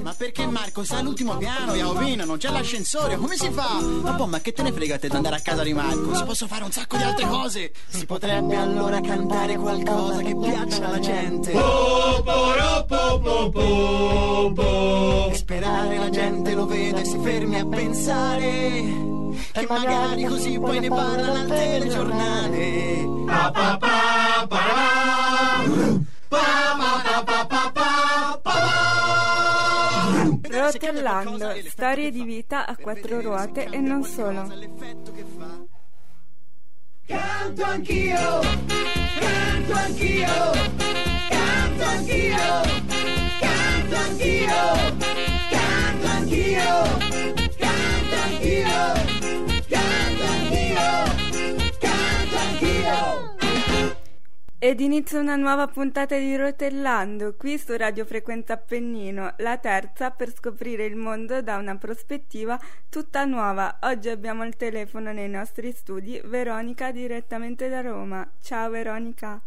Ma perché Marco sta all'ultimo piano, Iaovino, non c'è l'ascensore, come si fa? Ma boh, ma che te ne frega te di andare a casa di Marco? Si possono fare un sacco di altre cose. Si potrebbe allora cantare qualcosa che piaccia alla gente. E sperare la gente lo vede e si fermi a pensare. Che magari così poi ne parlano al telegiornale. Pa, pa, pa, pa, pa, pa, pa, pa, pa, Rotellando, storie di vita a quattro ruote e non solo. Canto anch'io, canto anch'io, canto anch'io, canto anch'io, canto anch'io, Ed inizia una nuova puntata di Rotellando, qui su Radio Frequenza Appennino, la terza per scoprire il mondo da una prospettiva tutta nuova. Oggi abbiamo al telefono nei nostri studi Veronica direttamente da Roma. Ciao Veronica.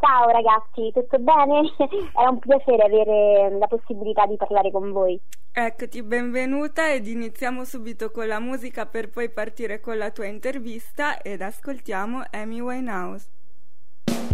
Ciao ragazzi, tutto bene? È un piacere avere la possibilità di parlare con voi. Eccoti, benvenuta ed iniziamo subito con la musica per poi partire con la tua intervista ed ascoltiamo Amy Winehouse.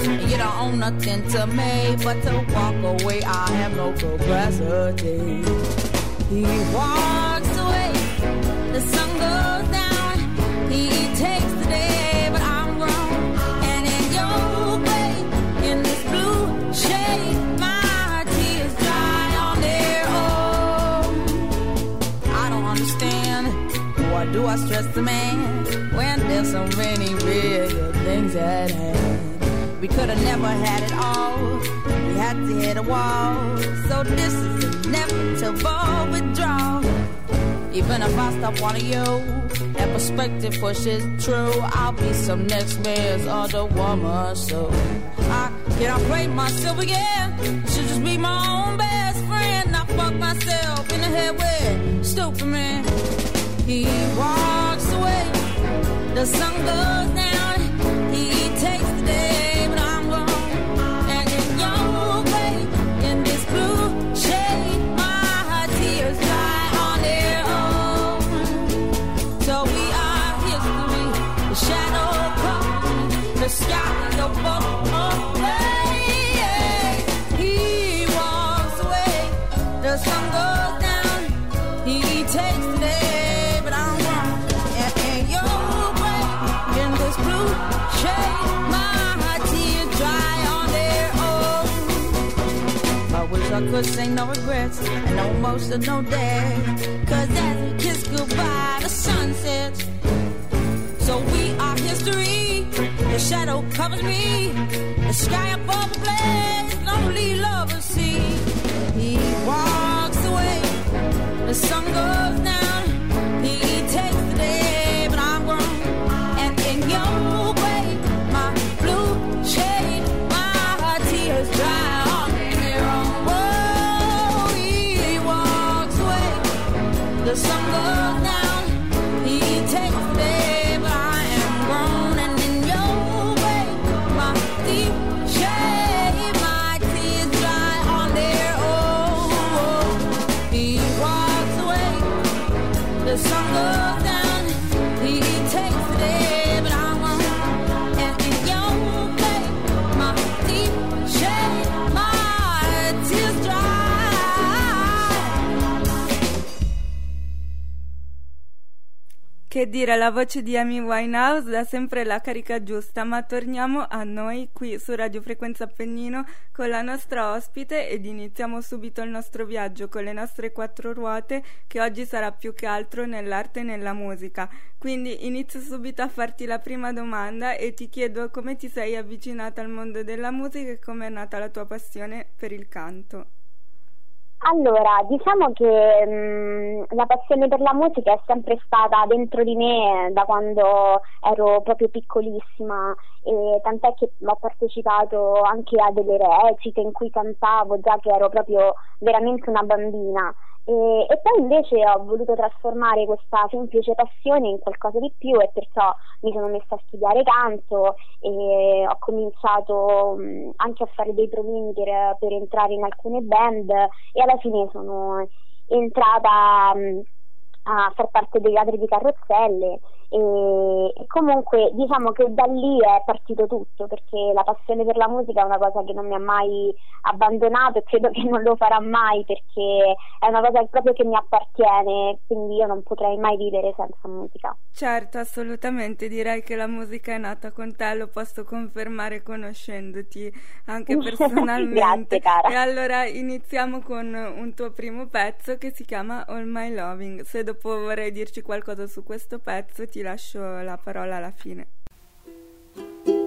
you don't own nothing to me but to walk away. I have no capacity. He walks away, the sun goes down. He takes the day, but I'm grown. And in your way, in this blue shade, my tears dry on their own. I don't understand. Why do I stress the man when there's so many real things at hand? We could have never had it all. We had to hit a wall. So this is inevitable withdrawal. Even if I stop wanting you, and perspective pushes true, I'll be some next man's other woman. So I cannot play myself again. Should just be my own best friend. I fuck myself in the head with stupid man. He walks away. The sun goes down. I could say no regrets and no emotional day. Cause as we kiss goodbye, the sun sets. So we are history. The shadow covers me. The sky above the blaze, lonely lovers see. He walks away. The sun goes down. Che dire, la voce di Amy Winehouse dà sempre la carica giusta, ma torniamo a noi qui su Radio Frequenza Appennino con la nostra ospite ed iniziamo subito il nostro viaggio con le nostre quattro ruote che oggi sarà più che altro nell'arte e nella musica. Quindi inizio subito a farti la prima domanda e ti chiedo come ti sei avvicinata al mondo della musica e come è nata la tua passione per il canto. Allora, diciamo che mh, mm, la passione per la musica è sempre stata dentro di me da quando ero proprio piccolissima e tant'è che ho partecipato anche a delle recite in cui cantavo già che ero proprio veramente una bambina e, e, poi invece ho voluto trasformare questa semplice passione in qualcosa di più e perciò mi sono messa a studiare canto e ho cominciato anche a fare dei provini per, per, entrare in alcune band e alla fine sono entrata a far parte dei ladri di carrozzelle e, e, comunque diciamo che da lì è partito tutto perché la passione per la musica è una cosa che non mi ha mai abbandonato e credo che non lo farà mai perché è una cosa proprio che mi appartiene quindi io non potrei mai vivere senza musica. Certo assolutamente direi che la musica è nata con te lo posso confermare conoscendoti anche personalmente. Grazie, cara. e allora iniziamo con un tuo primo pezzo che si chiama All My Loving. Se dopo vorrei dirci qualcosa su questo pezzo ti ti lascio la parola alla fine.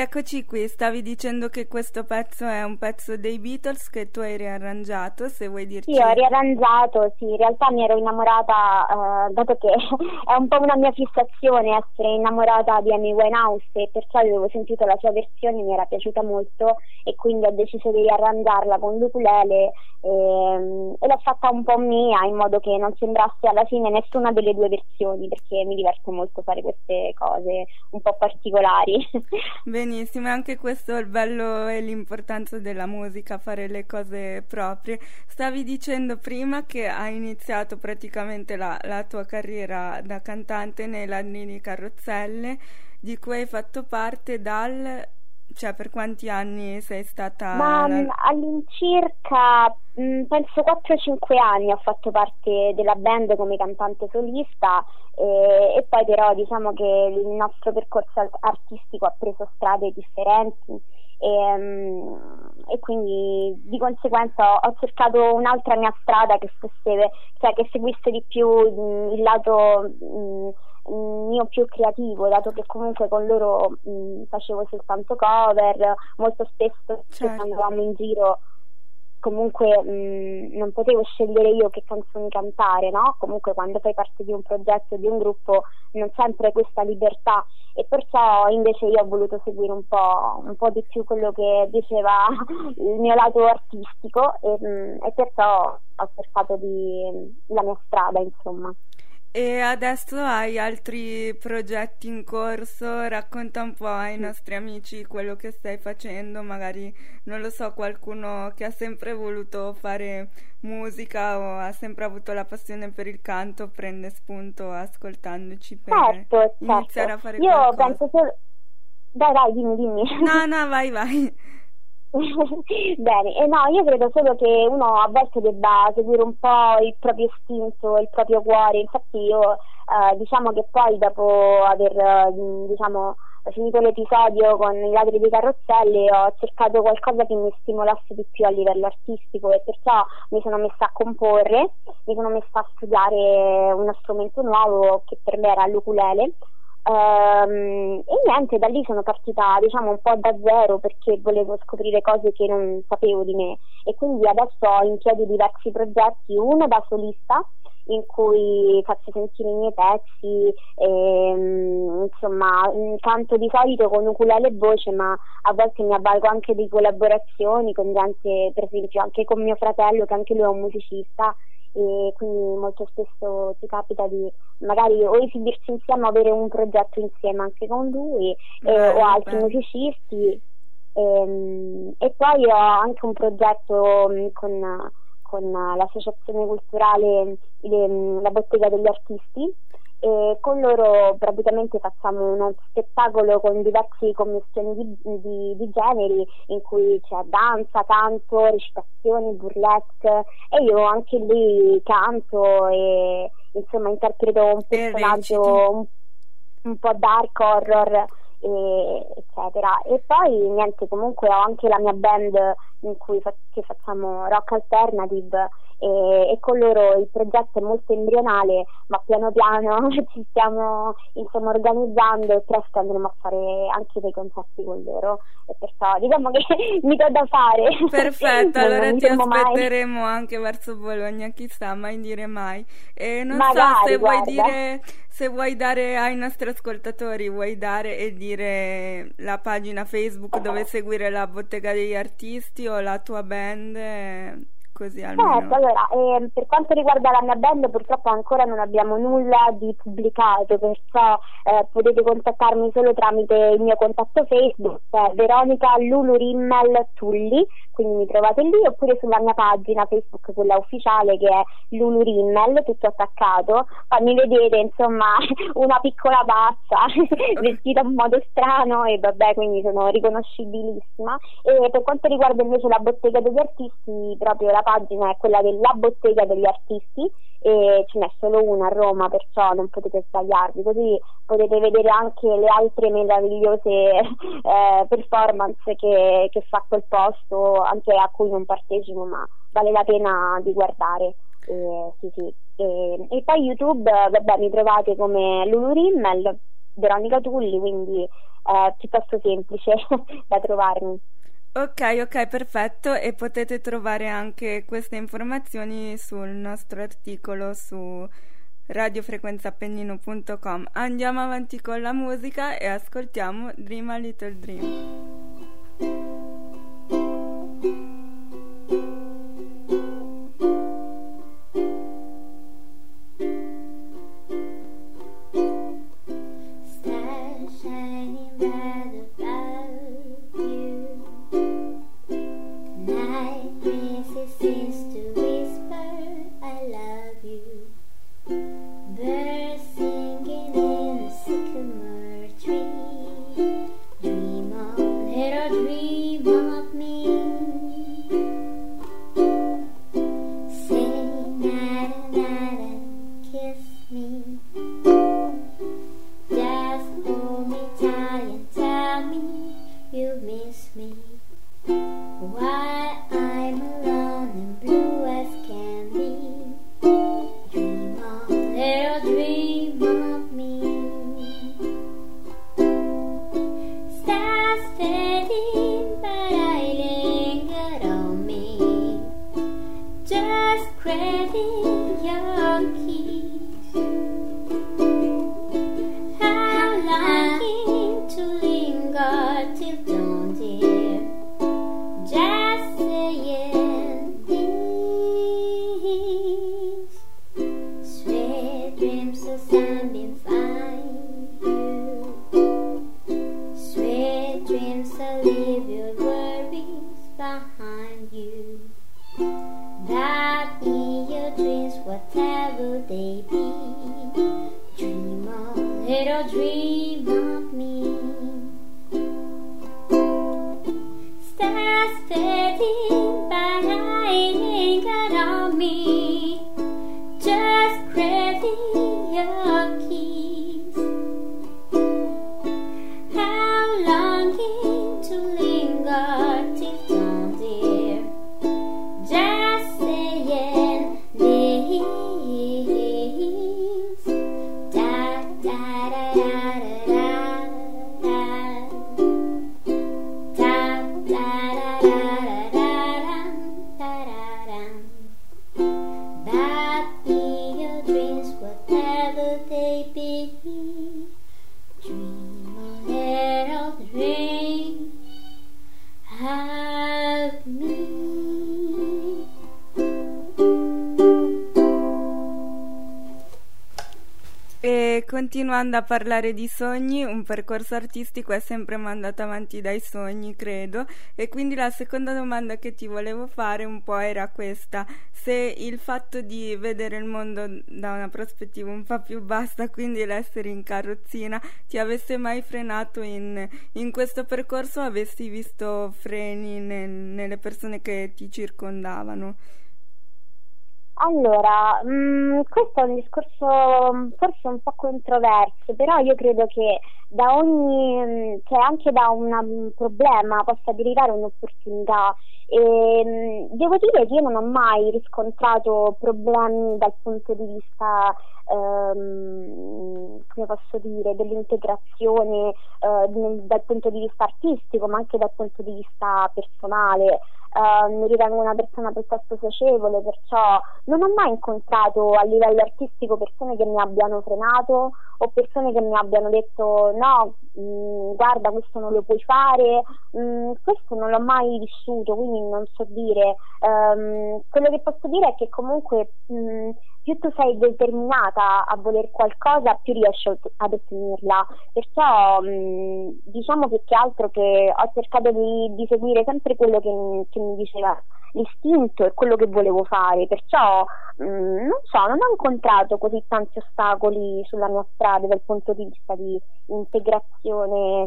Ed eccoci qui, stavi dicendo che questo pezzo è un pezzo dei Beatles che tu hai riarrangiato, se vuoi dirci. Sì, ho riarrangiato, sì, in realtà mi ero innamorata, eh, dato che è un po' una mia fissazione essere innamorata di Amy Winehouse e perciò avevo sentito la sua versione, mi era piaciuta molto e quindi ho deciso di riarrangiarla con l'ukulele e, ehm, e l'ho fatta un po' mia in modo che non sembrasse alla fine nessuna delle due versioni perché mi diverte molto fare queste cose un po' particolari. Benissimo, anche questo il bello e l'importanza della musica, fare le cose proprie. Stavi dicendo prima che hai iniziato praticamente la, la tua carriera da cantante nei Ladrini Carrozzelle, di cui hai fatto parte dal cioè per quanti anni sei stata? Ma la... Mm, all'incirca mm, penso 4-5 anni ho fatto parte della band come cantante solista e, e poi però diciamo che il nostro percorso artistico ha preso strade differenti e, um, e, quindi di conseguenza ho, ho, cercato un'altra mia strada che, fosse, cioè che seguisse di più il lato mh, mio più creativo, dato che comunque con loro mh, facevo soltanto cover, molto spesso certo. quando andavamo in giro comunque mh, non potevo scegliere io che canzoni cantare, no? Comunque quando fai parte di un progetto, di un gruppo, non sempre questa libertà e perciò invece io ho voluto seguire un po', un po di più quello che diceva il mio lato artistico e, mh, e perciò ho cercato di, la mia strada, insomma. E adesso hai altri progetti in corso? Racconta un po' ai nostri amici quello che stai facendo, magari non lo so, qualcuno che ha sempre voluto fare musica o ha sempre avuto la passione per il canto prende spunto ascoltandoci per certo, certo. iniziare a fare Io qualcosa. penso solo... Dai, dai, dimmi, dimmi. No, no, vai, vai. Bene, eh no, io credo solo che uno a volte debba seguire un po' il proprio istinto, il proprio cuore. Infatti io eh, diciamo che poi dopo aver eh, diciamo, finito l'episodio con i ladri di carrozzelle ho cercato qualcosa che mi stimolasse di più a livello artistico e perciò mi sono messa a comporre, mi sono messa a studiare uno strumento nuovo che per me era l'ukulele Ehm, e niente, da lì sono partita diciamo un po' da zero perché volevo scoprire cose che non sapevo di me. E quindi adesso ho in piedi diversi progetti, uno da solista in cui faccio sentire i miei pezzi, ehm, insomma canto di solito con ukulele e voce ma a volte mi avvalgo anche di collaborazioni con gente, per esempio anche con mio fratello che anche lui è un musicista e quindi molto spesso ci capita di magari o esibirci insieme o avere un progetto insieme anche con lui eh, o altri bello. musicisti Ehm, e poi ho anche un progetto mh, con, con l'associazione culturale ehm, La Bottega degli Artisti e con loro praticamente facciamo uno spettacolo con diverse commissioni di, di- di generi in cui c'è danza, canto, recitazioni, burlesque. E io anche lì canto e insomma interpreto un E personaggio un, un po' dark horror e- eccetera. E poi niente comunque ho anche la mia band in cui fa- che facciamo rock alternative e, e con loro il progetto è molto embrionale ma piano piano ci stiamo insomma organizzando e presto andremo a fare anche dei concerti con loro e perciò diciamo che mi do da fare Perfetto, allora ti fermo mai. aspetteremo anche verso Bologna, chissà, mai dire mai. E non so Magari, se vuoi guarda. dire, se vuoi dare ai nostri ascoltatori, vuoi dare e dire la pagina Facebook dove seguire la bottega degli artisti o la tua band, eh, così almeno. Certo, allora, ehm, per quanto riguarda la mia band purtroppo ancora non abbiamo nulla di pubblicato, perciò eh, potete contattarmi solo tramite il mio contatto Facebook, eh, Veronica Lulu Rimmel Tulli, quindi mi trovate lì, oppure sulla mia pagina Facebook, quella ufficiale che è Lulu Rimmel, tutto attaccato, poi mi vedete insomma una piccola pazza, vestita in modo strano e vabbè, quindi sono riconoscibilissima. E per quanto riguarda invece la bottega degli artisti, proprio la pagina è quella della bottega degli artisti e ce n'è solo una a Roma, perciò non potete sbagliarvi, così potete vedere anche le altre meravigliose eh, performance che, che fa quel posto, anche a cui non partecipo, ma vale la pena di guardare. Eh, sì, sì. E, e poi YouTube, eh, vabbè, mi trovate come Lulu Rimmel, Veronica Tulli, quindi è piuttosto semplice da trovarmi. Ok, ok, perfetto. E potete trovare anche queste informazioni sul nostro articolo su radiofrequenzaappennino.com. Andiamo avanti con la musica e ascoltiamo Dream a Little Dream. Please. Continuando a parlare di sogni, un percorso artistico è sempre mandato avanti dai sogni, credo, e quindi la seconda domanda che ti volevo fare un po' era questa, se il fatto di vedere il mondo da una prospettiva un po' più bassa, quindi l'essere in carrozzina, ti avesse mai frenato in, in questo percorso, avessi visto freni nel- nelle persone che ti circondavano. Allora, mm, questo è un discorso mm, forse un po' controverso, però io credo che da ogni, che anche da un problema possa derivare un'opportunità. E, devo dire che io non ho mai riscontrato problemi dal punto di vista, ehm, come posso dire, dell'integrazione, eh, dal punto di vista artistico, ma anche dal punto di vista personale. Mi ritengo una persona piuttosto socievole, perciò non ho mai incontrato a livello artistico persone che mi abbiano frenato o persone che mi abbiano detto no, guarda, questo non lo puoi fare. Mh, questo non l'ho mai vissuto, quindi non so dire. Ehm, quello che posso dire è che comunque mh, più tu sei determinata a voler qualcosa, più riesci ad ottenerla. Perciò mh, diciamo più che altro che ho cercato di, di seguire sempre quello che, che mi diceva l'istinto e quello che volevo fare. Perciò non so, non ho incontrato così tanti ostacoli sulla mia strada dal punto di vista di integrazione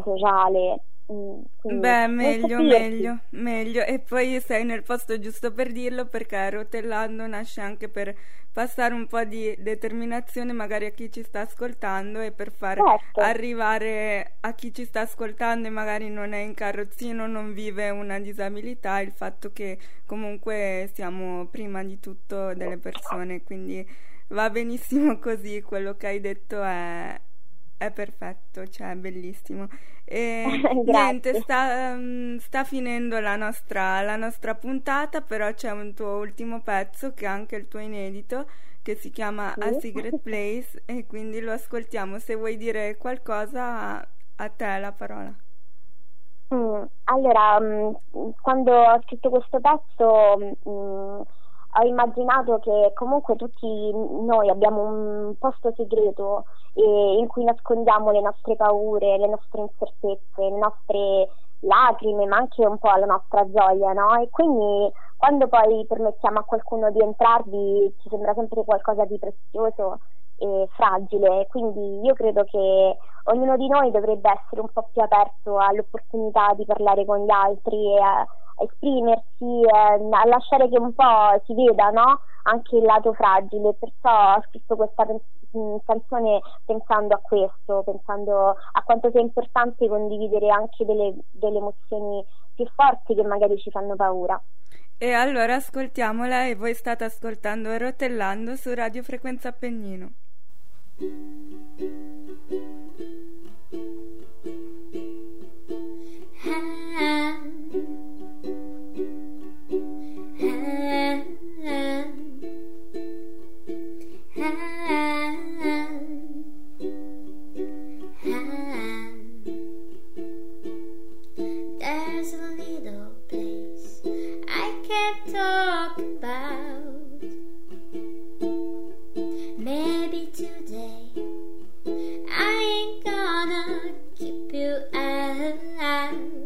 sociale. Mm, quindi Beh, meglio, meglio, meglio. E poi sei nel posto giusto per dirlo perché rotellando nasce anche per passare un po' di determinazione magari a chi ci sta ascoltando e per far Certo. arrivare a chi ci sta ascoltando e magari non è in carrozzino, non vive una disabilità, il fatto che comunque siamo prima di tutto delle persone, quindi va benissimo così, quello che hai detto è, è perfetto, cioè è bellissimo. E niente, sta, mm, sta finendo la nostra, la nostra puntata, però c'è un tuo ultimo pezzo che è anche il tuo inedito, che si chiama A Sì. Secret Place e quindi lo ascoltiamo. Se vuoi dire qualcosa, a, a te la parola. Mm, allora, mm, quando ho scritto questo pezzo, ho immaginato che comunque tutti noi abbiamo un posto segreto eh, in cui nascondiamo le nostre paure, le nostre incertezze, le nostre lacrime, ma anche un po' la nostra gioia, no? E quindi quando poi permettiamo a qualcuno di entrarvi ci sembra sempre qualcosa di prezioso e fragile, quindi io credo che ognuno di noi dovrebbe essere un po' più aperto all'opportunità di parlare con gli altri e a, esprimersi, eh, a lasciare che un po' si veda no? anche il lato fragile, perciò ho scritto questa pen- mh, canzone pensando a questo, pensando a quanto sia importante condividere anche delle, delle emozioni più forti che magari ci fanno paura. E allora ascoltiamola e voi state ascoltando Rotellando su Radio Frequenza Appennino. There's a little place I can't talk about. Maybe today I ain't gonna keep you out.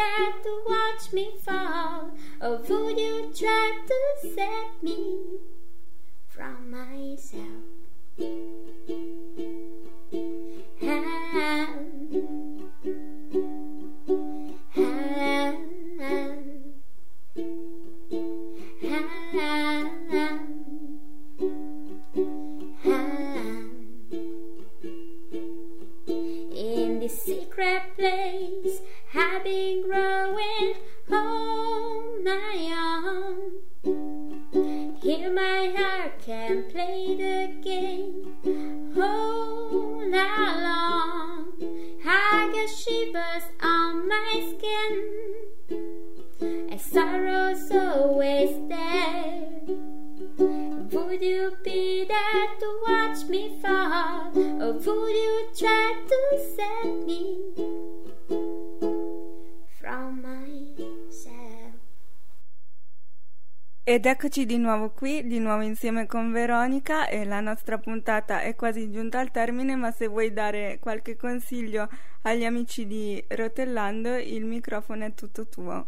There to watch me fall, or would you try to save me from myself? Shivers on my skin, and sorrow's always there. Would you be there to watch me fall, or would you try to save me Ed eccoci di nuovo qui, di nuovo insieme con Veronica e la nostra puntata è quasi giunta al termine, ma se vuoi dare qualche consiglio agli amici di Rotellando, il microfono è tutto tuo.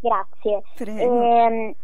Grazie. Prego. Ehm,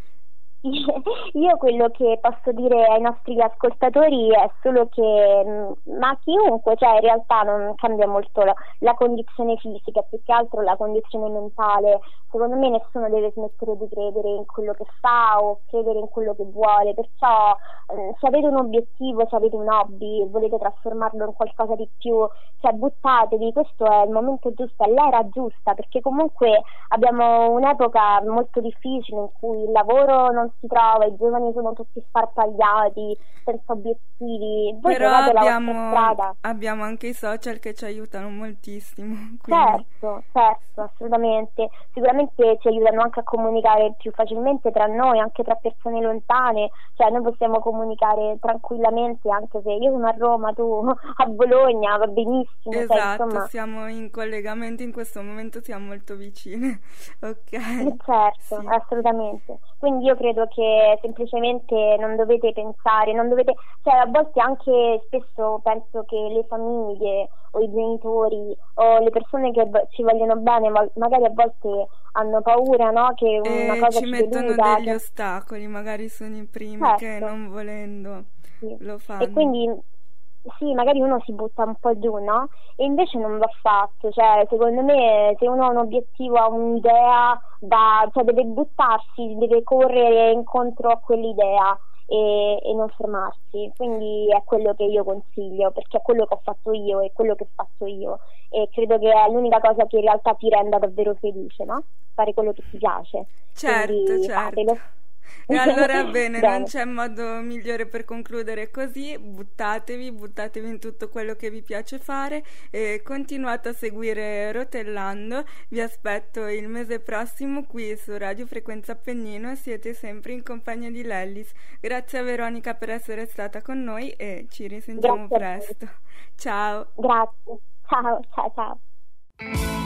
io quello che posso dire ai nostri ascoltatori è solo che, mh, ma chiunque, cioè in realtà non cambia molto la, la condizione fisica, più che altro la condizione mentale. Secondo me nessuno deve smettere di credere in quello che fa o credere in quello che vuole, perciò eh, se avete un obiettivo, se avete un hobby e volete trasformarlo in qualcosa di più, cioè buttatevi, questo è il momento giusto, è l'era giusta, perché comunque abbiamo un'epoca molto difficile in cui il lavoro non si trova, i giovani sono tutti sparpagliati, senza obiettivi. Voi Però abbiamo, abbiamo anche i social che ci aiutano moltissimo. Quindi... Certo, certo, assolutamente. Sicuramente ci aiutano anche a comunicare più facilmente tra noi, anche tra persone lontane, cioè noi possiamo comunicare tranquillamente anche se io sono a Roma, tu a Bologna, va benissimo. cioè, Esatto, insomma, siamo in collegamento in questo momento, siamo molto vicine. Ok. Certo, Sì. assolutamente. Quindi io credo che semplicemente non dovete pensare, non dovete, cioè a volte anche spesso penso che le famiglie o i genitori o le persone che ci vogliono bene, ma magari a volte hanno paura, no? Che una E cosa ci ci mettono deluda, degli che- ostacoli, magari sono i primi che Certo. non volendo sì. lo fanno. E quindi sì, magari uno si butta un po' giù, no? E invece non va fatto, cioè secondo me se uno ha un obiettivo, ha un'idea, va, cioè deve buttarsi, deve correre incontro a quell'idea e, e non fermarsi. Quindi è quello che io consiglio, perché è quello che ho fatto io e quello che faccio io e credo che è l'unica cosa che in realtà ti renda davvero felice, no? Fare quello che ti piace. Certo, Quindi certo. fatelo. E allora bene, non c'è modo migliore per concludere così, buttatevi, buttatevi in tutto quello che vi piace fare e continuate a seguire Rotellando, vi aspetto il mese prossimo qui su Radio Frequenza Appennino siete sempre in compagnia di Lellis. Grazie a Veronica per essere stata con noi e ci risentiamo Grazie presto. Ciao! Grazie. Ciao, ciao, ciao.